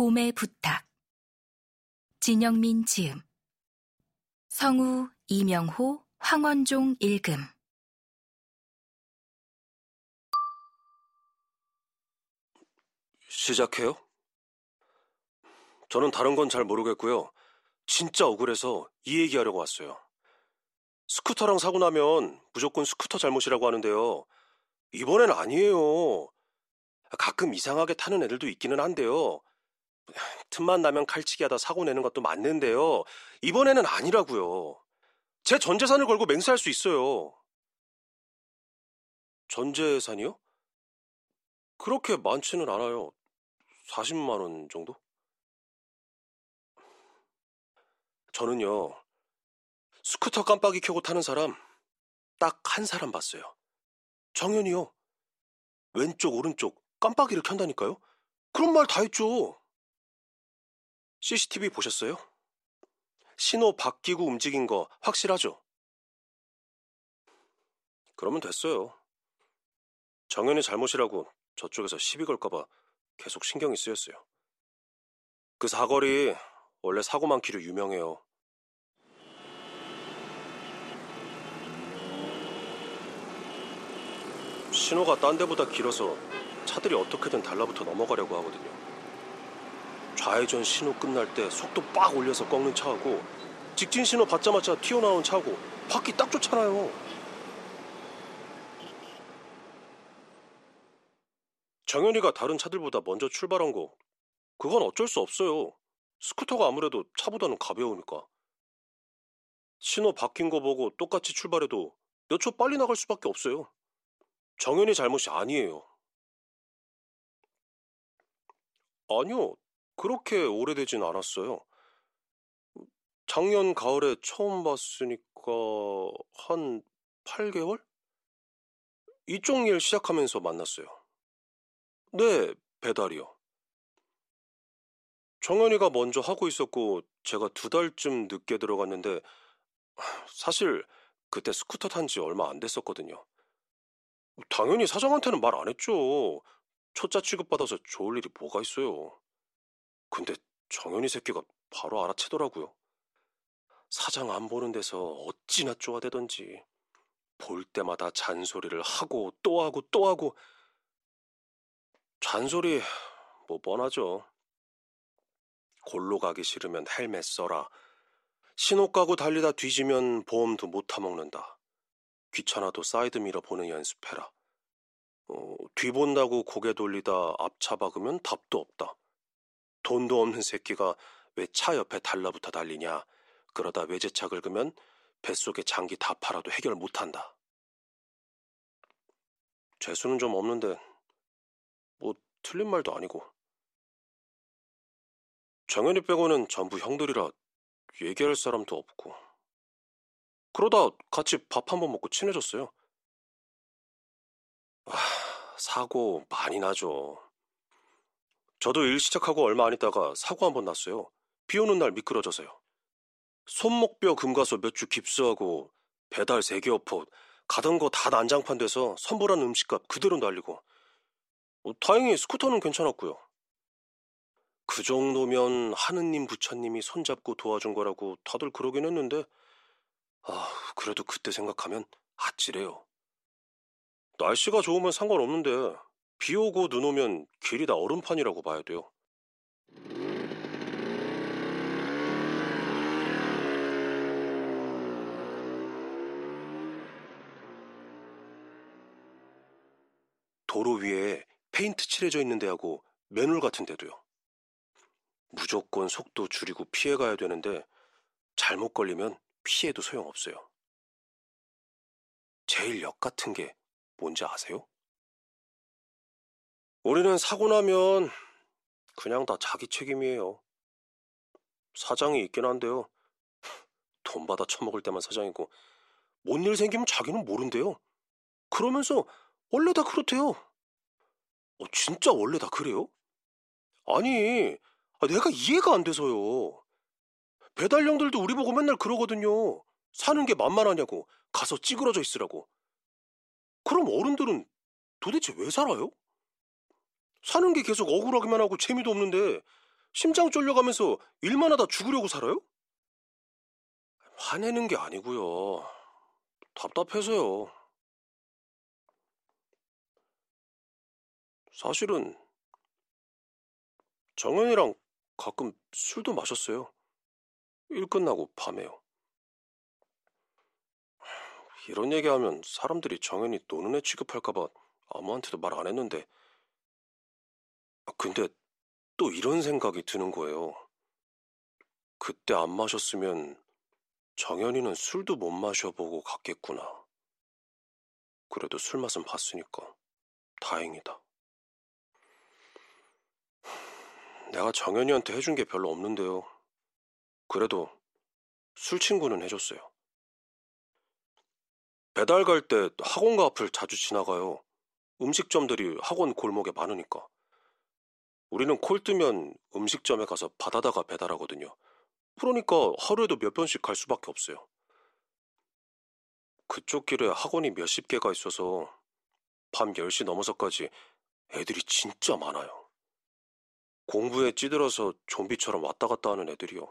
곰의 부탁 진영민 지음 성우 이명호 황원종 읽음 시작해요? 저는 다른 건 잘 모르겠고요. 진짜 억울해서 이 얘기하려고 왔어요. 스쿠터랑 사고 나면 무조건 스쿠터 잘못이라고 하는데요. 이번엔 아니에요. 가끔 이상하게 타는 애들도 있기는 한데요. 틈만 나면 칼치기 하다 사고 내는 것도 맞는데요. 이번에는 아니라고요. 제 전 재산을 걸고 맹세할 수 있어요. 전 재산이요? 그렇게 많지는 않아요. 40만 원 정도? 저는요, 스쿠터 깜빡이 켜고 타는 사람 딱 한 사람 봤어요. 정연이요. 왼쪽, 오른쪽 깜빡이를 켠다니까요? 그런 말 다 했죠. CCTV 보셨어요? 신호 바뀌고 움직인 거 확실하죠? 그러면 됐어요. 정연이 잘못이라고 저쪽에서 시비 걸까봐 계속 신경이 쓰였어요. 그 사거리 원래 사고 많기로 유명해요. 신호가 딴 데보다 길어서 차들이 어떻게든 달라붙어 넘어가려고 하거든요. 좌회전 신호 끝날 때 속도 빡 올려서 꺾는 차하고 직진 신호 받자마자 튀어나온 차하고 바퀴 딱 좋잖아요. 정현이가 다른 차들보다 먼저 출발한 거 그건 어쩔 수 없어요. 스쿠터가 아무래도 차보다는 가벼우니까. 신호 바뀐 거 보고 똑같이 출발해도 몇 초 빨리 나갈 수밖에 없어요. 정현이 잘못이 아니에요. 아니요. 그렇게 오래되진 않았어요. 작년 가을에 처음 봤으니까 한 8개월? 이쪽 일 시작하면서 만났어요. 네, 배달이요. 정현이가 먼저 하고 있었고 제가 두 달쯤 늦게 들어갔는데 사실 그때 스쿠터 탄 지 얼마 안 됐었거든요. 당연히 사장한테는 말 안 했죠. 초짜 취급받아서 좋을 일이 뭐가 있어요. 근데 정현이 새끼가 바로 알아채더라고요. 사장 안 보는 데서 어찌나 쪼아대던지 볼 때마다 잔소리를 하고 또 하고 또 하고 잔소리 뭐 뻔하죠. 골로 가기 싫으면 헬멧 써라. 신호 까고 달리다 뒤지면 보험도 못 타먹는다. 귀찮아도 사이드미러 보는 연습해라. 어, 뒤본다고 고개 돌리다 앞차 박으면 답도 없다. 돈도 없는 새끼가 왜 차 옆에 달라붙어 달리냐. 그러다 외제차 긁으면 뱃속에 장기 다 팔아도 해결 못한다. 죄수는 좀 없는데 뭐 틀린 말도 아니고. 정현이 빼고는 전부 형들이라 얘기할 사람도 없고. 그러다 같이 밥 한 번 먹고 친해졌어요. 아, 사고 많이 나죠. 저도 일 시작하고 얼마 안 있다가 사고 한 번 났어요. 비 오는 날 미끄러져서요. 손목뼈 금가서 몇 주 깁스하고 배달 세 개 엎어 가던 거 다 난장판 돼서 선불한 음식값 그대로 날리고 어, 다행히 스쿠터는 괜찮았고요. 그 정도면 하느님 부처님이 손잡고 도와준 거라고 다들 그러긴 했는데 아 그래도 그때 생각하면 아찔해요. 날씨가 좋으면 상관없는데 비 오고 눈 오면 길이 다 얼음판이라고 봐야 돼요. 도로 위에 페인트 칠해져 있는 데하고 맨홀 같은 데도요. 무조건 속도 줄이고 피해가야 되는데 잘못 걸리면 피해도 소용없어요. 제일 역 같은 게 뭔지 아세요? 우리는 사고 나면 그냥 다 자기 책임이에요. 사장이 있긴 한데요. 돈 받아 처먹을 때만 사장이고 뭔 일 생기면 자기는 모른대요. 그러면서 원래 다 그렇대요. 어, 진짜 원래 다 그래요? 아니, 아, 내가 이해가 안 돼서요. 배달령들도 우리 보고 맨날 그러거든요. 사는 게 만만하냐고. 가서 찌그러져 있으라고. 그럼 어른들은 도대체 왜 살아요? 사는 게 계속 억울하기만 하고 재미도 없는데 심장 쫄려가면서 일만 하다 죽으려고 살아요? 화내는 게 아니고요. 답답해서요. 사실은 정현이랑 가끔 술도 마셨어요. 일 끝나고 밤에요. 이런 얘기하면 사람들이 정현이 노는 애 취급할까봐 아무한테도 말 안 했는데, 아, 근데 또 이런 생각이 드는 거예요. 그때 안 마셨으면 정현이는 술도 못 마셔보고 갔겠구나. 그래도 술 맛은 봤으니까 다행이다. 내가 정현이한테 해준 게 별로 없는데요. 그래도 술 친구는 해줬어요. 배달 갈 때 학원가 앞을 자주 지나가요. 음식점들이 학원 골목에 많으니까. 우리는 콜 뜨면 음식점에 가서 받아다가 배달하거든요. 그러니까 하루에도 몇 번씩 갈 수밖에 없어요. 그쪽 길에 학원이 몇십 개가 있어서 밤 10시 넘어서까지 애들이 진짜 많아요. 공부에 찌들어서 좀비처럼 왔다 갔다 하는 애들이요.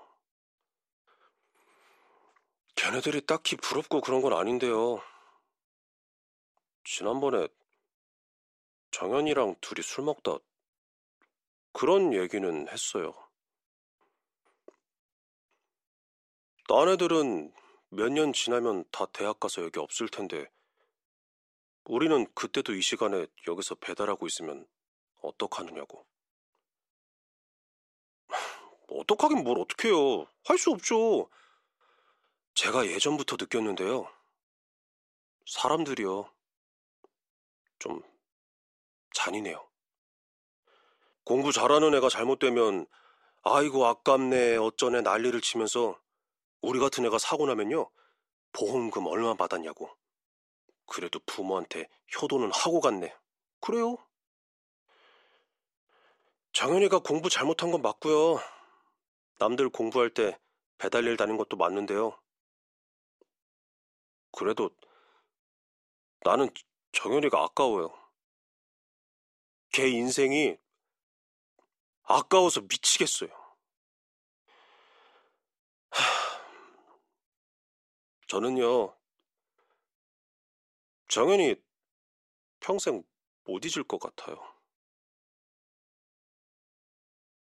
걔네들이 딱히 부럽고 그런 건 아닌데요. 지난번에 정현이랑 둘이 술 먹다 그런 얘기는 했어요. 딴 애들은 몇 년 지나면 다 대학 가서 여기 없을 텐데, 우리는 그때도 이 시간에 여기서 배달하고 있으면 어떡하느냐고. 어떡하긴 뭘 어떡해요. 할 수 없죠. 제가 예전부터 느꼈는데요. 사람들이요. 좀 잔인해요. 공부 잘하는 애가 잘못되면 아이고 아깝네 어쩌네 난리를 치면서 우리 같은 애가 사고 나면요 보험금 얼마 받았냐고. 그래도 부모한테 효도는 하고 갔네. 그래요? 정현이가 공부 잘못한 건 맞고요. 남들 공부할 때 배달일 다닌 것도 맞는데요. 그래도 나는 정현이가 아까워요. 걔 인생이 아까워서 미치겠어요. 하... 저는요, 정현이 평생 못 잊을 것 같아요.